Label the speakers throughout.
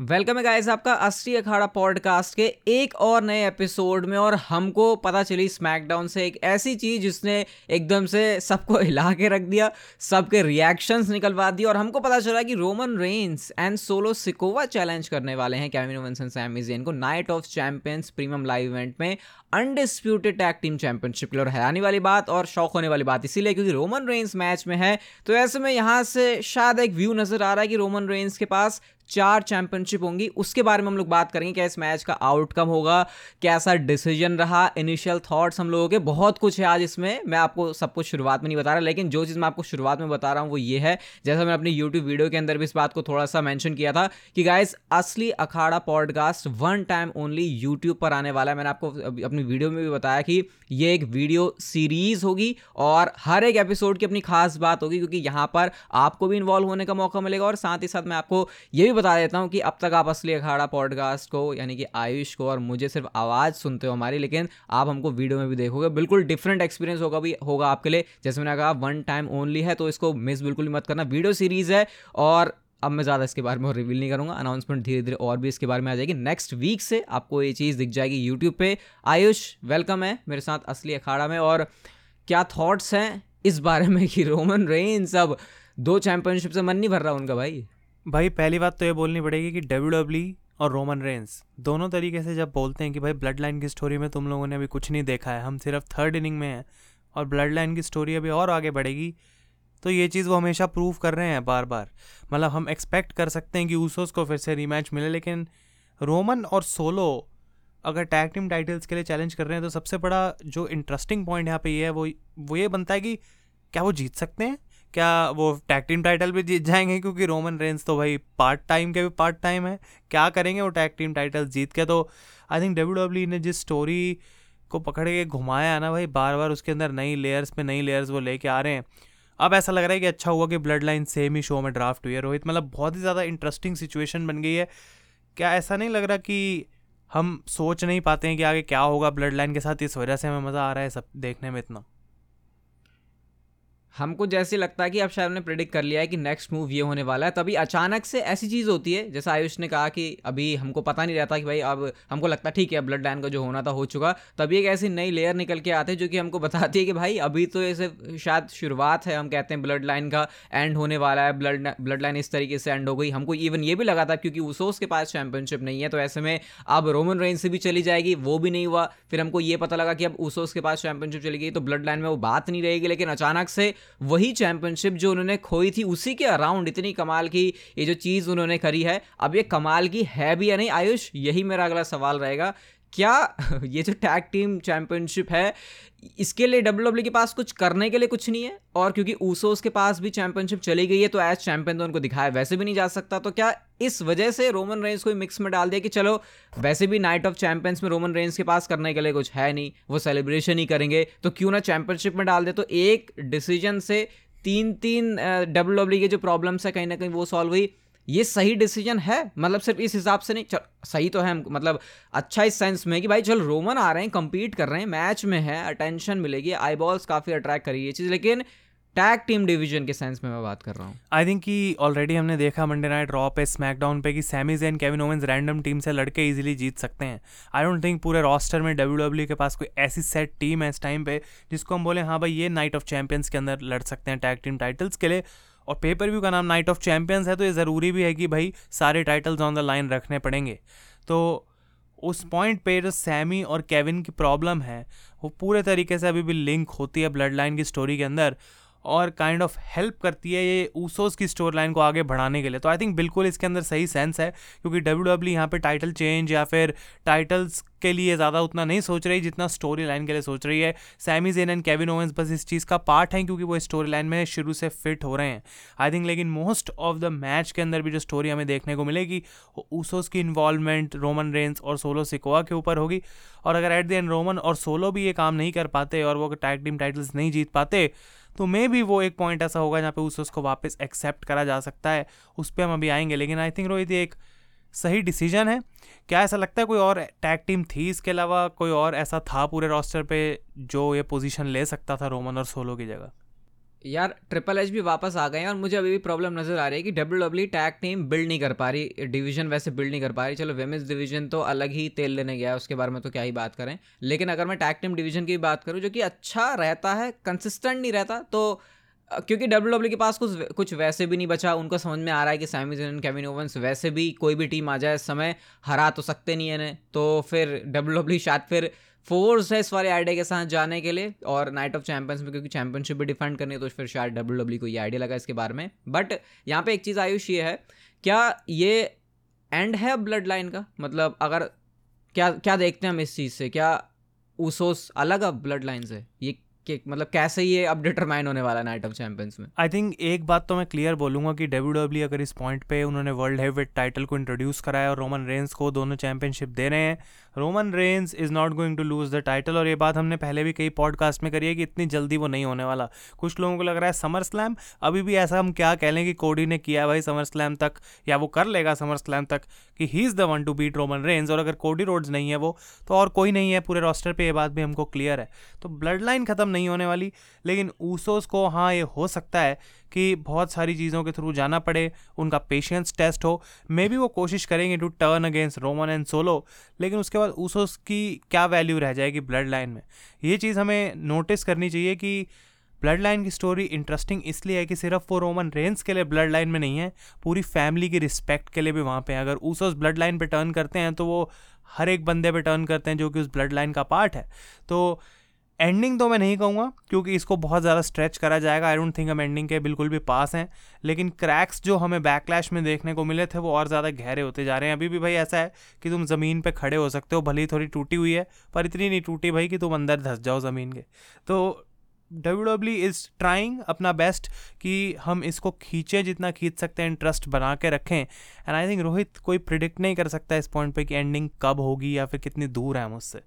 Speaker 1: Welcome है guys आपका असली अखाड़ा पॉडकास्ट के एक और नए एपिसोड में और हमको पता चली स्मैकडाउन से एक ऐसी चीज़ जिसने एकदम से सबको हिला के रख दिया, सबके रिएक्शंस निकलवा दिए और हमको पता चला कि Roman Reigns and Solo Sikoa challenge करने वाले हैं Kevin Owens and Sami Zayn को Knight of Champions premium live event में अनडिस्प्यूटेड टैग टीम चैंपियनशिप के लिए और हैरानी वाली बात और शौक होने वाली बात, इसीलिए क्योंकि रोमन रेंस मैच में है तो ऐसे में यहाँ से शायद एक व्यू नज़र आ रहा है कि रोमन रेंस के पास चार चैंपियनशिप होंगी। उसके बारे में हम लोग बात करेंगे, क्या इस मैच का आउटकम होगा, कैसा डिसीज़न रहा इनिशियल थॉट्स हम लोगों के, बहुत कुछ है आज इसमें। मैं आपको सब कुछ शुरुआत में नहीं बता रहा, लेकिन जो चीज़ मैं आपको शुरुआत में बता रहा हूँ वो ये है। जैसा मैंने अपनी यूट्यूब वीडियो के अंदर भी इस बात को थोड़ा सा मैंशन किया था कि guys Asli Akhada podcast one time only YouTube पर आने वाला है। मैंने आपको अपनी वीडियो में भी बताया कि ये एक वीडियो सीरीज़ होगी और हर एक एपिसोड की अपनी खास बात होगी, क्योंकि यहाँ पर आपको भी इन्वॉल्व होने का मौका मिलेगा और साथ ही साथ मैं आपको ये भी बता देता हूँ कि अब तक आप असली अखाड़ा पॉडकास्ट को, यानी कि आयुष को और मुझे सिर्फ़ आवाज़ सुनते हो हमारी, लेकिन आप हमको वीडियो में भी देखोगे। बिल्कुल डिफरेंट एक्सपीरियंस होगा भी, होगा आपके लिए। जैसे मैंने कहा वन टाइम ओनली है तो इसको मिस बिल्कुल भी मत करना। वीडियो सीरीज़ है, और अब मैं ज़्यादा इसके बारे में रिवील नहीं करूँगा। अनाउंसमेंट धीरे धीरे और भी इसके बारे में आ जाएगी। नेक्स्ट वीक से आपको ये चीज़ दिख जाएगी यूट्यूब पे। आयुष वेलकम है मेरे साथ असली अखाड़ा में, और क्या थॉट्स हैं इस बारे में कि रोमन रेन सब दो चैंपियनशिप से मन नहीं भर रहा उनका भाई?
Speaker 2: भाई, पहली बात तो ये बोलनी पड़ेगी कि डब्ल्यू डब्ल्यू e और रोमन रेंस दोनों तरीके से जब बोलते हैं कि भाई ब्लड लाइन की स्टोरी में तुम लोगों ने अभी कुछ नहीं देखा है, हम सिर्फ़ थर्ड इनिंग में हैं और ब्लड लाइन की स्टोरी अभी और आगे बढ़ेगी तो ये चीज़ वो हमेशा प्रूव कर रहे हैं बार बार मतलब हम एक्सपेक्ट कर सकते हैं कि ऊसोस को फिर से रीमैच मिले, लेकिन रोमन और सोलो अगर टैग टीम टाइटल्स के लिए चैलेंज कर रहे हैं तो सबसे बड़ा जो इंटरेस्टिंग पॉइंट यहाँ पे ये है, वो वो ये बनता है कि क्या वो जीत सकते हैं? क्या वो टैग टीम टाइटल भी जीत जाएँगे? क्योंकि रोमन रेंस तो भाई पार्ट टाइम के भी पार्ट टाइम है। क्या करेंगे वो टैग टीम टाइटल जीत के? तो आई थिंक डब्ल्यू डब्ल्यू ने जिस स्टोरी को पकड़ के घुमाया है ना भाई बार बार उसके अंदर नई लेयर्स पे नई लेयर्स वो लेके आ रहे हैं। अब ऐसा लग रहा है कि अच्छा हुआ कि ब्लड लाइन सेम ही शो में ड्राफ्ट हुई है, रोहित। मतलब बहुत ही ज़्यादा इंटरेस्टिंग सिचुएशन बन गई है। क्या ऐसा नहीं लग रहा कि हम सोच नहीं पाते हैं कि आगे क्या होगा ब्लड लाइन के साथ? इस वजह से हमें मज़ा आ रहा है सब देखने में इतना।
Speaker 1: हमको जैसे लगता है कि अब शायद ने प्रिडिक्ट कर लिया है कि नेक्स्ट मूव ये होने वाला है, तभी अचानक से ऐसी चीज़ होती है, जैसा आयुष ने कहा कि अभी हमको पता नहीं रहता कि भाई अब हमको लगता है ठीक है ब्लड लाइन का जो होना था हो चुका, तभी एक ऐसी नई लेयर निकल के आते हैं जो कि हमको बताती है कि भाई अभी तो ऐसे शायद शुरुआत है, हम कहते हैं ब्लड लाइन का एंड होने वाला है ब्लड ब्लड लाइन इस तरीके से एंड हो गई। हमको इवन ये भी लगा था क्योंकि उसोस के पास चैंपियनशिप नहीं है तो ऐसे में अब रोमन रेंज से भी चली जाएगी, वो भी नहीं हुआ। फिर हमको ये पता लगा कि अब उसोस के पास चैंपियनशिप चली गई तो ब्लड लाइन में वो बात नहीं रहेगी, लेकिन अचानक से वही चैंपियनशिप जो उन्होंने खोई थी, उसी के अराउंड इतनी कमाल की ये जो चीज़ उन्होंने करी है। अब ये कमाल की है भी या नहीं, आयुष, यही मेरा अगला सवाल रहेगा। क्या ये जो टैग टीम चैंपियनशिप है, इसके लिए डब्ल्यू डब्ल्यू के पास कुछ करने के लिए कुछ नहीं है? और क्योंकि ऊसोस के पास भी चैंपियनशिप चली गई है तो एज चैंपियन तो उनको दिखाया वैसे भी नहीं जा सकता। तो क्या इस वजह से रोमन रेंस को मिक्स में डाल दिया कि चलो, वैसे भी नाइट ऑफ़ चैंपियंस में रोमन रेंस के पास करने के लिए कुछ है नहीं, वो सेलिब्रेशन ही करेंगे तो क्यों ना चैंपियनशिप में डाल दे? तो एक डिसीज़न से तीन तीन डब्ल्यू डब्ल्यू के जो प्रॉब्लम्स है, कहीं ना कहीं वो सॉल्व हुई। ये सही डिसीज़न है? मतलब सिर्फ़ इस हिसाब से नहीं सही तो है मतलब अच्छा इस सेंस में कि भाई, चल, रोमन आ रहे हैं, compete कर रहे हैं मैच में है अटेंशन मिलेगी आई बॉल्स काफ़ी अट्रैक्ट करी ये चीज़, लेकिन टैग टीम डिवीज़न के सेंस में मैं बात कर रहा हूँ।
Speaker 2: आई थिंक कि ऑलरेडी हमने देखा मंडे नाइट रॉ पे स्मैकडाउन पे कि Sami and Kevin Owens random team से लड़के इजीली जीत सकते हैं। आई डोंट थिंक पूरे रॉस्टर में डब्ल्यू डब्ल्यू के पास कोई ऐसी सेट टीम है इस टाइम पे, जिसको हम बोले हाँ भाई, ये नाइट ऑफ़ चैंपियंस के अंदर लड़ सकते हैं टैग टीम टाइटल्स के लिए। और पेपर व्यू का नाम नाइट ऑफ़ चैम्पियंस है तो ये ज़रूरी भी है कि भाई सारे टाइटल्स ऑन द लाइन रखने पड़ेंगे। तो उस पॉइंट पे जो सैमी और केविन की प्रॉब्लम है, वो पूरे तरीके से अभी भी लिंक होती है ब्लड लाइन की स्टोरी के अंदर। और काइंड ऑफ़ हेल्प करती है ये ऊसोस की स्टोरी लाइन को आगे बढ़ाने के लिए। तो आई थिंक बिल्कुल इसके अंदर सही सेंस है, क्योंकि डब्ल्यू डब्ल्यू यहाँ पे टाइटल चेंज या फिर टाइटल्स के लिए ज़्यादा उतना नहीं सोच रही, जितना स्टोरी लाइन के लिए सोच रही है। Sami Zayn and Kevin Owens बस इस चीज़ का पार्ट है, क्योंकि वो स्टोरी लाइन में शुरू से फिट हो रहे हैं। आई थिंक लेकिन मोस्ट ऑफ़ द मैच के अंदर भी जो स्टोरी हमें देखने को मिलेगी, वो ऊसोस की इन्वॉल्वमेंट रोमन रेंस और सोलो सिकोवा के ऊपर होगी। और अगर एट द एंड रोमन और सोलो भी ये काम नहीं कर पाते और वो टैग टीम टाइटल्स नहीं जीत पाते तो मे भी वो एक पॉइंट ऐसा होगा जहाँ पे उस उसको वापस एक्सेप्ट करा जा सकता है। उस पर हम अभी आएँगे, लेकिन आई थिंक रोहित एक सही डिसीज़न है। क्या ऐसा लगता है कोई और टैग टीम थी इसके अलावा? कोई और ऐसा था पूरे रोस्टर पे जो ये पोजीशन ले सकता था रोमन और सोलो की जगह?
Speaker 1: यार ट्रिपल एच भी वापस आ गए हैं और मुझे अभी भी प्रॉब्लम नज़र आ रही है कि W W tag team build नहीं कर पा रही डिवीज़न वैसे बिल्ड नहीं कर पा रही। चलो वेमेंस डिवीज़न तो अलग ही तेल लेने गया है, उसके बारे में तो क्या ही बात करें। लेकिन अगर मैं टैग टीम डिवीज़न की बात करूँ, जो कि अच्छा रहता है कंसिस्टेंट नहीं रहता तो क्योंकि डब्ल्यू डब्ल्यू के पास कुछ कुछ वैसे भी नहीं बचा। उनको समझ में आ रहा है कि सैमी जैन केविन ओवंस वैसे भी कोई भी टीम आ जाए, समय हरा तो सकते नहीं है तो फिर डब्ल्यू डब्ल्यू शायद फिर फोर्स है इस वाले आइडिया के साथ जाने के लिए और नाइट ऑफ़ चैंपियंस में, क्योंकि चैंपियनशिप भी डिफेंड करनी है तो फिर शायद डब्ल्यू डब्ल्यू को ये आइडिया लगा इसके बारे में। बट यहाँ पे एक चीज़ आयुष ये है, क्या ये एंड है ब्लड लाइन का? मतलब अगर, क्या क्या देखते हैं हम इस चीज़ से? क्या ऊसोस अलग अब ब्लड लाइन से? ये मतलब कैसे ये अब डिटरमाइन होने वाला नाइट ऑफ़ चैंपियंस में?
Speaker 2: आई थिंक एक बात तो मैं क्लियर बोलूँगा कि डब्ल्यू डब्ल्यू अगर इस पॉइंट पे उन्होंने वर्ल्ड हैवीवेट टाइटल को इंट्रोड्यूस कराया और रोमन रेंस को दोनों चैंपियनशिप दे रहे हैं Roman Reigns is not going to lose the title और ये बात हमने पहले भी कई पॉडकास्ट में करी है कि इतनी जल्दी वो नहीं होने वाला। कुछ लोगों को लग रहा है समर स्लैम अभी भी ऐसा हम क्या कह लें कि कोडी ने किया भाई समर स्लैम तक, या वो कर लेगा समर स्लैम तक कि he is the one to beat Roman Reigns और अगर कोडी रोड्स नहीं है वो तो और कोई नहीं है पूरे रोस्टर पर ये बात भी हमको क्लियर है। तो ब्लड लाइन ख़त्म नहीं होने वाली, लेकिन ऊसोस को हाँ ये हो सकता है कि बहुत सारी चीज़ों के थ्रू जाना पड़े, उनका पेशेंस टेस्ट हो। मे बी वो कोशिश करेंगे to turn against Roman and Solo लेकिन उसके बाद ऊसोस की क्या वैल्यू रह जाएगी ब्लड लाइन में? ये चीज़ हमें नोटिस करनी चाहिए कि ब्लड लाइन की स्टोरी इंटरेस्टिंग इसलिए है कि सिर्फ़ वो रोमन रेंस के लिए ब्लड लाइन में नहीं है, पूरी फैमिली की रिस्पेक्ट के लिए भी वहाँ पे है। अगर ऊसोस ब्लड लाइन पे टर्न करते हैं तो वो हर एक बंदे पे टर्न करते हैं जो कि उस ब्लड लाइन का पार्ट है। तो एंडिंग तो मैं नहीं कहूँगा, क्योंकि इसको बहुत ज़्यादा स्ट्रेच करा जाएगा। आई डोंट थिंक हम एंडिंग के बिल्कुल भी पास हैं। लेकिन क्रैक्स जो हमें बैकलैश में देखने को मिले थे, वो और ज़्यादा गहरे होते जा रहे हैं। अभी भी भाई ऐसा है कि तुम ज़मीन पे खड़े हो सकते हो, भले ही थोड़ी टूटी हुई है, पर इतनी नहीं टूटी भाई कि तुम अंदर धस जाओ ज़मीन के। तो डब्ल्यू डब्ल्यू इज़ ट्राइंग अपना बेस्ट कि हम इसको खींचें जितना खींच सकते हैं इंटरेस्ट बना के रखें। एंड आई थिंक रोहित कोई प्रिडिक्ट नहीं कर सकता इस पॉइंट पे कि एंडिंग कब होगी या फिर कितनी दूर है मुझसे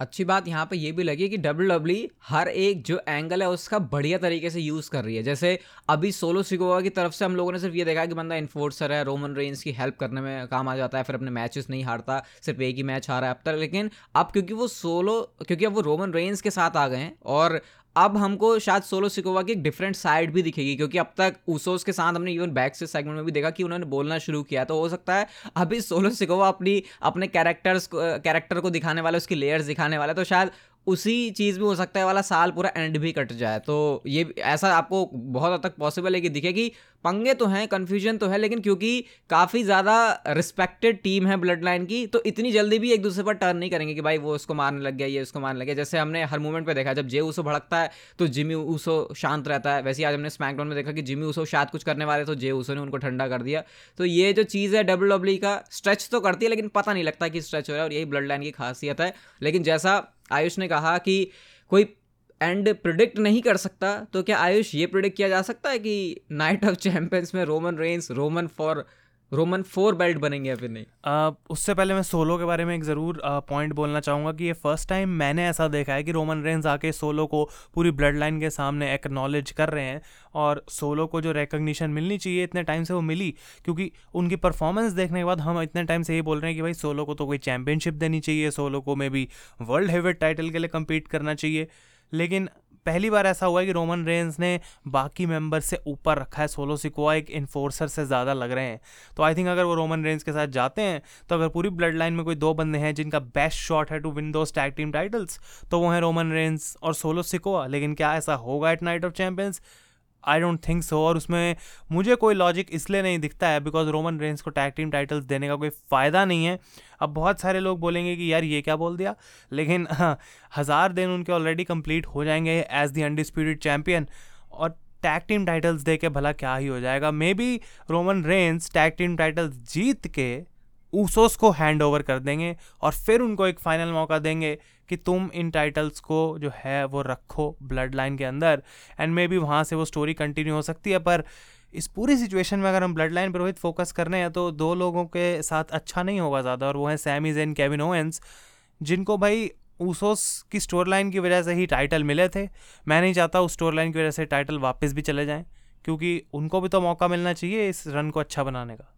Speaker 1: अच्छी बात यहाँ पे ये भी लगी कि डब्ल्यू डब्ल्यू e हर एक जो एंगल है उसका बढ़िया तरीके से यूज़ कर रही है। जैसे अभी सोलो सिकोवा की तरफ़ से हम लोगों ने सिर्फ़ ये देखा कि बंदा इन्फोर्सर है रोमन रेंज की हेल्प करने में काम आ जाता है, फिर अपने मैचेस नहीं हारता, सिर्फ़ एक ही मैच हारा है अब तक। लेकिन अब क्योंकि वो सोलो क्योंकि अब वो रोमन रेंज के साथ आ गए हैं और अब हमको शायद सोलो सिकोवा की एक डिफरेंट साइड भी दिखेगी, क्योंकि अब तक ऊसोस के साथ हमने इवन बैक से सेगमेंट में भी देखा कि उन्होंने बोलना शुरू किया। तो हो सकता है अभी सोलो सिकोवा अपनी, अपने कैरेक्टर्स कैरेक्टर को दिखाने वाले, उसकी लेयर्स दिखाने वाले तो शायद उसी चीज़ में हो सकता है वाला साल पूरा एंड भी कट जाए। तो ये ऐसा आपको बहुत हद तक पॉसिबल है कि दिखे कि पंगे तो हैं कन्फ्यूज़न तो है, लेकिन क्योंकि काफ़ी ज़्यादा रिस्पेक्टेड टीम है ब्लड लाइन की तो इतनी जल्दी भी एक दूसरे पर टर्न नहीं करेंगे कि भाई वो उसको मारने लग गया, ये उसको मारने लग गया। जैसे हमने हर मोमेंट पे देखा, जब जे ऊसो भड़कता है तो जिमी ऊसो शांत रहता है। वैसे आज हमने स्मैकडाउन में देखा कि जिमी ऊसो शायद कुछ करने वाले तो जे ऊसो ने उनको ठंडा कर दिया। तो ये जो चीज़ है डब्ल्यू का स्ट्रेच तो करती है, लेकिन पता नहीं लगता कि स्ट्रेच हो रहा है, और यही ब्लड लाइन की खासियत है। लेकिन जैसा आयुष ने कहा कि कोई एंड प्रिडिक्ट नहीं कर सकता तो क्या आयुष ये प्रिडिक्ट किया जा सकता है कि नाइट ऑफ़ चैंपियंस में Roman Reigns, Roman for Roman four belt बनेंगे या फिर नहीं?
Speaker 2: uh, उससे पहले मैं सोलो के बारे में एक ज़रूर पॉइंट uh, बोलना चाहूँगा कि ये फ़र्स्ट टाइम मैंने ऐसा देखा है कि रोमन रेंज आके सोलो को पूरी ब्लड लाइन के सामने एक्नॉलेज कर रहे हैं और सोलो को जो रिकग्निशन मिलनी चाहिए इतने टाइम से वो मिली। क्योंकि उनकी परफॉर्मेंस देखने के बाद हम इतने टाइम से ये बोल रहे हैं कि भाई सोलो को तो कोई चैम्पियनशिप देनी चाहिए सोलो को maybe world heavyweight title के लिए कम्पीट करना चाहिए। लेकिन पहली बार ऐसा हुआ है कि रोमन रेंज ने बाकी मेंबर से ऊपर रखा है। सोलो सिकोआ एक इन्फोर्सर से ज़्यादा लग रहे हैं। तो आई थिंक अगर वो रोमन रेंज के साथ जाते हैं तो अगर पूरी ब्लड लाइन में कोई दो बंदे हैं जिनका बेस्ट शॉट है टू विन दो टैग टीम टाइटल्स तो वो हैं रोमन रेंज और सोलो सिकोआ। लेकिन क्या ऐसा होगा at Night of Champions I don't think so और उसमें मुझे कोई लॉजिक इसलिए नहीं दिखता है बिकॉज़ रोमन रेंज को टैग टीम टाइटल्स देने का कोई फ़ायदा नहीं है। अब बहुत सारे लोग बोलेंगे कि यार ये क्या बोल दिया? लेकिन हाँ हज़ार दिन उनके ऑलरेडी कंप्लीट हो जाएँगे एज दी अनडिस्प्यूटेड चैम्पियन और टैग टीम टाइटल्स दे के भला क्या ही हो जाएगा। Maybe Roman Reigns tag team titles जीत के ऊसोस को हैंड ओवर कर देंगे और फिर उनको एक फाइनल मौका देंगे। कि तुम इन टाइटल्स को जो है वो रखो ब्लड लाइन के अंदर एंड मे बी वहाँ से वो स्टोरी कंटिन्यू हो सकती है, पर इस पूरी सिचुएशन में अगर हम ब्लड लाइन पर रोहित फोकस करने हैं तो दो लोगों के साथ अच्छा नहीं होगा ज़्यादा, और वो हैं सैमीज जेन केविन ओवेंस जिनको भाई ऊसोस की स्टोर लाइन की वजह से ही टाइटल मिले थे। मैं नहीं चाहता उस स्टोर लाइन की वजह से टाइटल वापस भी चले जाएँ, क्योंकि उनको भी तो मौका मिलना चाहिए इस रन को अच्छा बनाने का।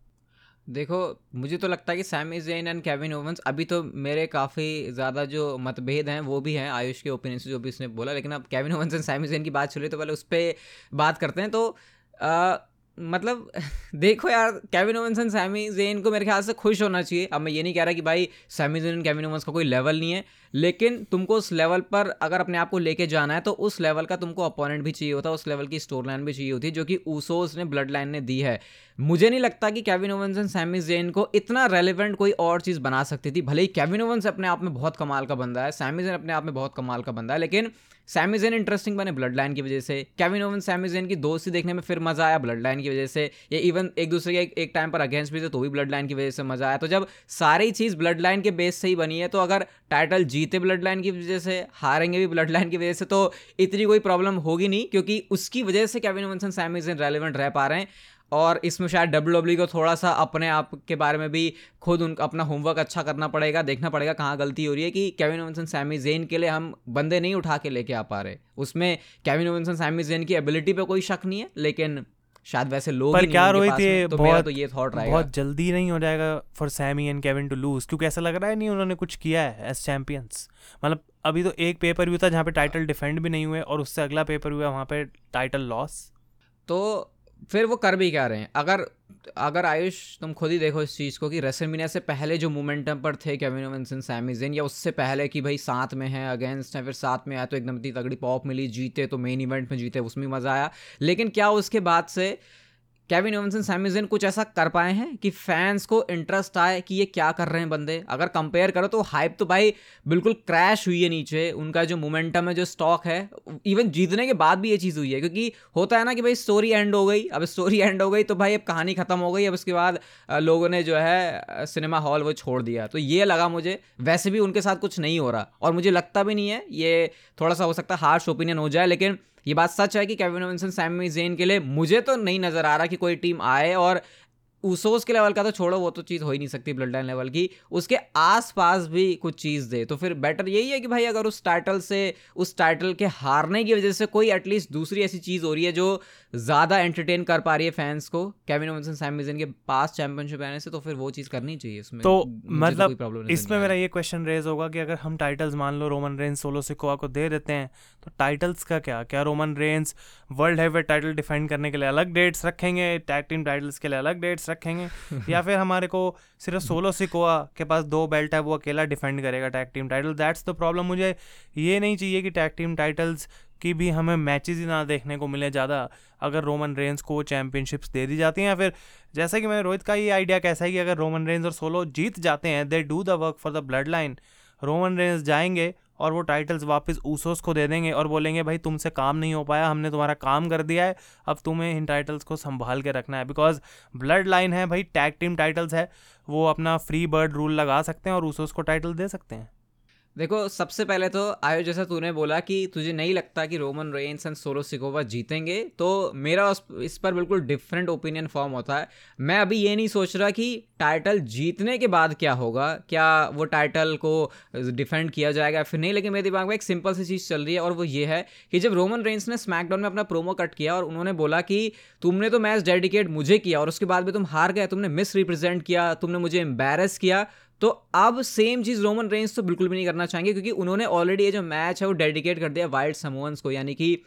Speaker 1: देखो मुझे तो लगता है कि Sami Zayn and Kevin Owens अभी तो मेरे काफ़ी ज़्यादा जो मतभेद हैं वो भी हैं आयुष के ओपिनियन से जो भी उसने बोला लेकिन अब Kevin Owens and Sami Zayn की बात चल तो पहले उस पर बात करते हैं। तो आ, मतलब देखो यार Kevin Owens and Sami Zayn को मेरे ख्याल से खुश होना चाहिए। अब मैं ये नहीं कह रहा कि भाई Sami Zayn and Kevin Owens का कोई लेवल नहीं है, लेकिन तुमको उस लेवल पर अगर अपने आप को लेके जाना है तो उस लेवल का तुमको अपोनेंट भी चाहिए होता है उस लेवल की स्टोर लाइन भी चाहिए होती है जो कि ऊसोस ने ब्लड लाइन ने दी है। मुझे नहीं लगता कि Kevin Owens and Sami Zayn को इतना रेलिवेंट कोई और चीज़ बना सकती थी। भले ही केविन ओवंस अपने आप में बहुत कमाल का बंदा है सैमी जेन अपने आप में बहुत कमाल का बंदा है, लेकिन सैमी जेन इंटरेस्टिंग बने ब्लड लाइन की वजह से। केविन ओवन सैमी जेन की दोस्ती देखने में फिर मज़ा आया ब्लड लाइन की वजह से। ये इवन एक दूसरे के एक, टाइम पर अगेंस्ट भी थे तो भी ब्लड लाइन की वजह से मज़ा आया। तो जब सारी चीज़ ब्लड लाइन के बेस से ही बनी है तो अगर टाइटल जीते ब्लड लाइन की वजह से हारेंगे भी ब्लड लाइन की वजह से तो इतनी कोई प्रॉब्लम होगी नहीं क्योंकि उसकी वजह से Kevin Owens and Sami relevant रह पा रहे हैं। और इसमें शायद डब्ल्यू डब्ल्यू को थोड़ा सा अपने आप के बारे में भी खुद उन अपना होमवर्क अच्छा करना पड़ेगा देखना पड़ेगा कहाँ गलती हो रही है कि केविन ओवंसन सैमी जेन के लिए हम बंदे नहीं उठा के लेके आ पा रहे। उसमें केविन ओवंसन सैमी जेन की एबिलिटी पे कोई शक नहीं है लेकिन शायद वैसे लोग
Speaker 2: पर क्या रोहित ये
Speaker 1: तो
Speaker 2: बहुत
Speaker 1: तो ये थॉट रहेगा।
Speaker 2: बहुत जल्दी नहीं हो जाएगा for Sami and Kevin to lose क्योंकि ऐसा लग रहा है नहीं उन्होंने कुछ किया है एज चैंपियंस मतलब अभी तो एक पेपर व्यू था जहाँ पे टाइटल डिफेंड भी नहीं हुए और उससे अगला पेपर व्यू है वहाँ पे टाइटल लॉस
Speaker 1: तो फिर वो कर भी क्या रहे हैं? अगर अगर आयुष, तुम खुद ही देखो इस चीज़ को कि रेसलमीनिया से पहले जो मोमेंटम पर थे केविन ओवेंसन सैमिजिन या उससे पहले कि भाई साथ में है अगेंस्ट है फिर साथ में आया तो एकदम इतनी तगड़ी पॉप मिली, जीते तो मेन इवेंट में जीते, उसमें मज़ा आया। लेकिन क्या उसके बाद से केविन ओवनसन सैमिजन कुछ ऐसा कर पाए हैं कि फैंस को इंटरेस्ट आए कि ये क्या कर रहे हैं बंदे? अगर कंपेयर करो तो हाइप तो भाई बिल्कुल क्रैश हुई है नीचे। उनका जो मोमेंटम है, जो स्टॉक है इवन जीतने के बाद भी ये चीज़ हुई है, क्योंकि होता है ना कि भाई स्टोरी एंड हो गई, अब स्टोरी एंड हो गई तो भाई अब कहानी ख़त्म हो गई, अब उसके बाद लोगों ने जो है सिनेमा हॉल वो छोड़ दिया। तो ये लगा मुझे, वैसे भी उनके साथ कुछ नहीं हो रहा। और मुझे लगता भी नहीं है, ये थोड़ा सा हो सकता हार्श ओपिनियन हो जाए, लेकिन ये बात सच है कि केविन ओविंसन सैमी जेन के लिए मुझे तो नहीं नज़र आ रहा कि कोई टीम आए और उसोस के लेवल का तो छोड़ो वो तो चीज़ हो ही नहीं सकती ब्लड लाइन लेवल की। उसके आसपास भी कुछ चीज़ दे तो फिर बेटर यही है कि भाई अगर उस टाइटल से उस टाइटल के हारने की वजह से कोई एटलीस्ट दूसरी ऐसी चीज़ हो रही है जो ज़्यादा एंटरटेन कर पा रही है फैंस को केविन ओविंसन सैमिजन के पास चैंपियनशिप आने से तो फिर वो चीज़ करनी चाहिए इसमें
Speaker 2: तो मतलब तो इसमें मेरा ये क्वेश्चन रेज होगा कि अगर हम टाइटल्स मान लो रोमन रेंस सोलो सिकोआ को दे देते हैं तो टाइटल्स का क्या? क्या Roman Reigns world heavyweight title defend करने के लिए अलग डेट्स रखेंगे? टैग टीम टाइटल्स के लिए अलग डेट्स रखेंगे। या फिर हमारे को सिर्फ़ सोलो सिकोआ के पास दो बेल्ट है, वो अकेला डिफेंड करेगा tag team title that's the problem मुझे ये नहीं चाहिए कि टैग टीम टाइटल्स की भी हमें मैचेस ही ना देखने को मिले ज़्यादा। अगर रोमन रेंस को चैंपियनशिप्स दे दी जाती हैं या फिर जैसा कि मैंने रोहित का ये आइडिया कैसा है कि अगर रोमन रेंज और सोलो जीत जाते हैं they do the work for the bloodline Roman Reigns जाएँगे और वो टाइटल्स वापस ऊसोस को दे देंगे और बोलेंगे, भाई, तुमसे काम नहीं हो पाया, हमने तुम्हारा काम कर दिया है, अब तुम्हें इन टाइटल्स को संभाल के रखना है। बिकॉज़ ब्लड लाइन है, भाई टैग टीम टाइटल्स है, वो अपना फ्री बर्ड रूल लगा सकते हैं और ऊसोस को टाइटल दे सकते हैं।
Speaker 1: देखो, सबसे पहले तो आयो जैसा तूने बोला कि तुझे नहीं लगता कि Roman Reigns and Solo Sikoa जीतेंगे तो मेरा इस पर बिल्कुल डिफरेंट ओपिनियन फॉर्म होता है। मैं अभी ये नहीं सोच रहा कि टाइटल जीतने के बाद क्या होगा, क्या वो टाइटल को डिफेंड किया जाएगा फिर नहीं, लेकिन मेरे दिमाग में एक सिंपल सी चीज़ चल रही है और वो ये है कि जब रोमन रेंस ने स्मैकडाउन में अपना प्रोमो कट किया और उन्होंने बोला कि तुमने तो मैच डेडिकेट मुझे किया और उसके बाद भी तुम हार गए, तुमने मिस रिप्रेजेंट किया, तुमने मुझे एम्बेरस किया तो अब सेम चीज़ रोमन रेंज तो बिल्कुल भी नहीं करना चाहेंगे, क्योंकि उन्होंने ऑलरेडी ये जो मैच है वो डेडिकेट कर दिया वाइल्ड समोन्स को, यानी कि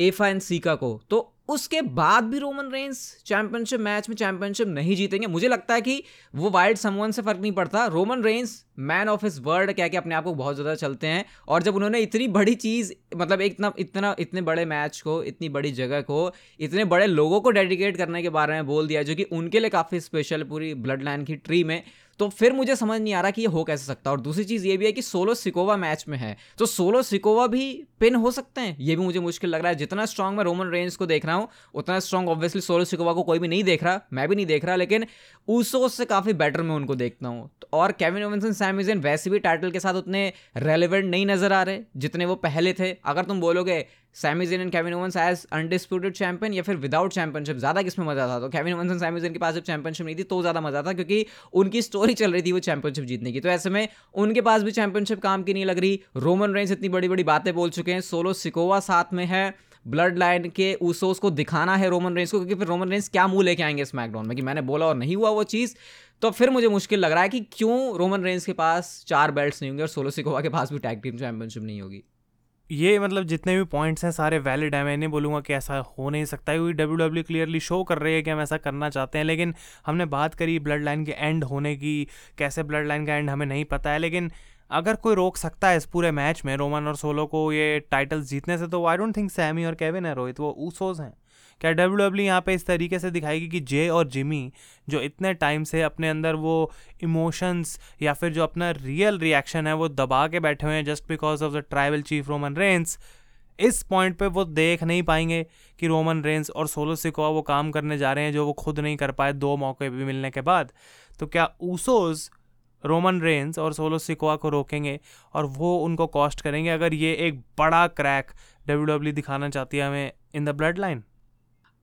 Speaker 1: एफा एंड सीका को। तो उसके बाद भी रोमन रेंस चैंपियनशिप मैच में चैंपियनशिप नहीं जीतेंगे। मुझे लगता है कि वो वाइल्ड समवन से फ़र्क नहीं पड़ता। Roman Reigns man of his world क्या कि अपने आप को बहुत ज़्यादा चलते हैं। और जब उन्होंने इतनी बड़ी चीज़ मतलब इतना इतना, इतने बड़े मैच को, इतनी बड़ी जगह को, इतने बड़े लोगों को डेडिकेट करने के बारे में बोल दिया, जो कि उनके लिए काफ़ी स्पेशल पूरी ब्लड लाइन की ट्री में। तो फिर मुझे समझ नहीं आ रहा कि ये हो कैसे सकता और दूसरी चीज़ ये भी है कि सोलो सिकोवा मैच में है। तो सोलो सिकोवा भी पिन हो सकते हैं, ये भी मुझे मुश्किल लग रहा है। जितना स्ट्रॉन्ग मैं रोमन रेंज को देख रहा हूँ, उतना स्ट्रॉन्ग ऑब्वियसली सोलो सिकोवा को कोई भी नहीं देख रहा, मैं भी नहीं देख रहा, लेकिन ऊसो से काफ़ी बेटर मैं उनको देखता हूँ। और केविन ओविनसन सैमिजन वैसे भी टाइटल के साथ उतने रेलिवेंट नहीं नज़र आ रहे, जितने वो पहले थे। अगर तुम बोलोगे Sami Zayn and Kevin Owens as undisputed champion या फिर विदाउट चैंपियनशिप ज़्यादा किसमें मज़ा था? तो केविन ओवंस एंड सैमिजन के पास जब चैंपियनशिप नहीं थी तो ज़्यादा मज़ा था, क्योंकि उनकी स्टोरी चल रही थी वो चैंपियनशिप जीतने की। तो ऐसे में उनके पास भी चैंपियनशिप काम की नहीं लग रही। रोमन रेंस इतनी बड़ी बड़ी बातें बोल चुके हैं। सोलो सिकोवा साथ में है। ब्लड लाइन के ऊसोस को दिखाना है रोमन रेंस को, क्योंकि फिर रोमन रेंस क्या मुँह लेके आएँगे स्मैकडाउन में कि मैंने बोला और नहीं हुआ वो चीज़? तो फिर मुझे मुश्किल लग रहा है कि क्यों रोमन रेंस के पास चार बेल्ट्स नहीं होंगे और सोलो सिकोवा के पास भी टैग टीम चैंपियनशिप नहीं होगी?
Speaker 2: ये मतलब जितने भी पॉइंट्स हैं, सारे वैलिड हैं। मैं नहीं बोलूँगा कि ऐसा हो नहीं सकता क्योंकि डब्ल्यू डब्ल्यू क्लियरली शो कर रही है कि हम ऐसा करना चाहते हैं, लेकिन हमने बात करी ब्लड लाइन के एंड होने की, कैसे ब्लड लाइन का एंड हमें नहीं पता है, लेकिन अगर कोई रोक सकता है इस पूरे मैच में, रोमन और सोलो को ये टाइटल्स जीतने से तो आई डोंट थिंक सैमी और केविन है, रोहित, वो ऊसोज हैं। क्या डब्ल्यू डब्ल्यू यहाँ पे इस तरीके से दिखाएगी कि जे और जिमी जो इतने टाइम से अपने अंदर वो इमोशंस या फिर जो अपना रियल रिएक्शन है, वो दबा के बैठे हुए हैं just because of the tribal chief Roman Reigns इस पॉइंट पे वो देख नहीं पाएँगे कि रोमन रेंस और सोलो सिकोआ वो काम करने जा रहे हैं जो वो खुद नहीं कर पाए दो मौके भी मिलने के बाद। तो क्या ऊसोज रोमन रेंस और सोलो सिकोआ को रोकेंगे और वो उनको कॉस्ट करेंगे? अगर ये एक बड़ा क्रैक डब्ल्यू डब्ल्यू दिखाना चाहती है हमें इन द ब्लड लाइन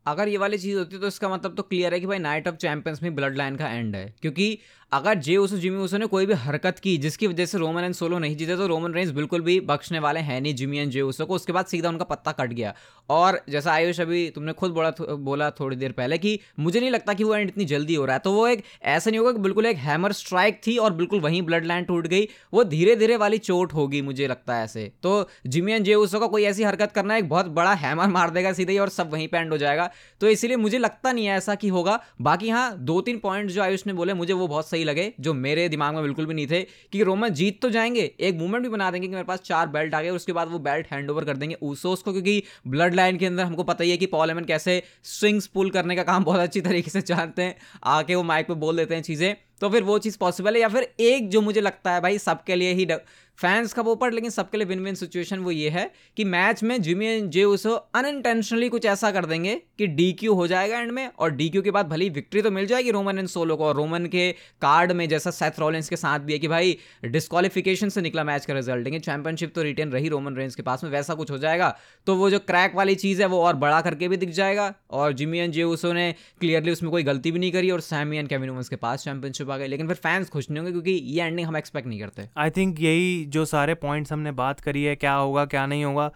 Speaker 1: अगर ये वाली चीज़ होती है तो इसका मतलब तो क्लियर है कि भाई नाइट ऑफ़ चैंपियंस में ब्लड लाइन का एंड है। क्योंकि अगर जे उसो जिमी उसो ने कोई भी हरकत की जिसकी वजह से रोमन एंड सोलो नहीं जीते तो रोमन रेंस बिल्कुल भी बख्शने वाले हैं नहीं जिमी एंड जे उसो को। उसके बाद सीधा उनका पत्ता कट गया। और जैसा आयुष अभी तुमने खुद बोला बोला थोड़ी देर पहले कि मुझे नहीं लगता कि वो एंड इतनी जल्दी हो रहा है। तो वो एक, ऐसा नहीं होगा कि बिल्कुल एक हैमर स्ट्राइक थी और बिल्कुल वहीं ब्लड लाइन टूट गई। वो धीरे धीरे वाली चोट होगी, मुझे लगता है ऐसे। तो जिमी एंड जे उसो का कोई ऐसी हरकत करना एक बहुत बड़ा हैमर मार देगा सीधे और सब वहीं पे एंड हो जाएगा। तो इसलिए मुझे लगता नहीं है ऐसा कि होगा। बाकी हाँ दो तीन पॉइंट जो आयुष ने बोले, मुझे वो बहुत सही लगे, जो मेरे दिमाग में बिल्कुल भी नहीं थे कि रोमन जीत तो जाएँगे, एक मूवमेंट भी बना देंगे कि मेरे पास चार बेल्ट आ गए उसके बाद वो बेल्ट हैंड ओवर कर देंगे ऊसोस को, क्योंकि ब्लड लाइन के अंदर हमको पता ही है कि पॉल एमन कैसे स्विंग्स पुल करने का काम बहुत अच्छी तरीके से जानते हैं। आके वो माइक पर बोल देते हैं चीज़ें। तो फिर वो चीज़ पॉसिबल है या फिर एक जो मुझे लगता है भाई सबके लिए ही फैंस का वो पर, लेकिन सबके लिए विन विन सिचुएशन वो ये है कि मैच में Jimmy and Jey Uso unintentionally कुछ ऐसा कर देंगे कि डी क्यू हो जाएगा एंड में और डी क्यू के बाद भली विक्ट्री तो मिल जाएगी रोमन एंड सोलो को और रोमन के कार्ड में जैसा सेथ रॉलेंस के साथ भी है कि भाई डिस्कालिफिकेशन से निकला मैच का रिज़ल्ट लेकिन चैंपियनशिप तो रिटेन रही रोमन रेंज के पास में, वैसा कुछ हो जाएगा तो वो जो क्रैक वाली चीज़ है वो और बड़ा करके भी दिख जाएगा और जिमी एंड जे उसो ने क्लियरली उसमें कोई गलती भी नहीं करी और सैमी एंड केविन के पास चैंपियनशिप आ गई लेकिन फिर फैंस खुश नहीं होंगे क्योंकि ये एंडिंग हम एक्सपेक्ट नहीं करते।
Speaker 2: आई थिंक यही जो सारे पॉइंट्स हमने बात करी है, क्या होगा, क्या नहीं होगा,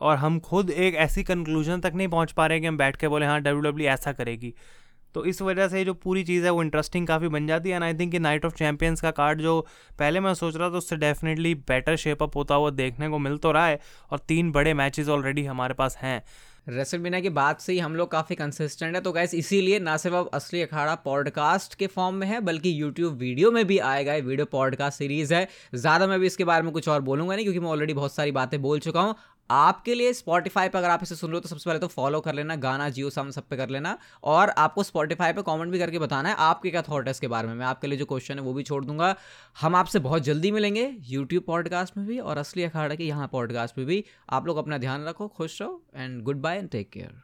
Speaker 2: और हम खुद एक ऐसी कंक्लूजन तक नहीं पहुँच पा रहे कि हम बैठ के बोले हाँ डब्ल्यू डब्ल्यू e ऐसा करेगी। तो इस वजह से जो पूरी चीज़ है, वो इंटरेस्टिंग काफ़ी बन जाती है एंड आई थिंक कि नाइट ऑफ़ चैंपियंस का कार्ड जो पहले मैं सोच रहा था, उससे डेफिनेटली बेटर शेप अप होता हुआ देखने को मिल तो रहा है, और तीन बड़े मैचेस ऑलरेडी हमारे पास हैं।
Speaker 1: रेसलमीना की बात से ही हम लोग काफ़ी कंसिस्टेंट है। तो गैस इसीलिए ना सिर्फ़ अब असली अखाड़ा पॉडकास्ट के फॉर्म में है, बल्कि यूट्यूब वीडियो में भी आएगा ये वीडियो पॉडकास्ट सीरीज़ है। ज़्यादा मैं भी इसके बारे में कुछ और बोलूँगा नहीं, क्योंकि मैं ऑलरेडी बहुत सारी बातें बोल चुका हूँ। आपके लिए स्पॉटिफाई पर अगर आप इसे सुन रहे हो तो सबसे पहले तो फॉलो कर लेना, गाना, जियो साम, सब पे कर लेना। और आपको स्पॉटिफाई पे कमेंट भी करके बताना है, आपके क्या थॉट है इसके बारे में। मैं आपके लिए जो क्वेश्चन है, वो भी छोड़ दूँगा। हम आपसे बहुत जल्दी मिलेंगे यूट्यूब पॉडकास्ट में भी, और असली अखाड़ा के यहाँ पॉडकास्ट में भी। आप लोग अपना ध्यान रखो, खुश रहो and goodbye and take care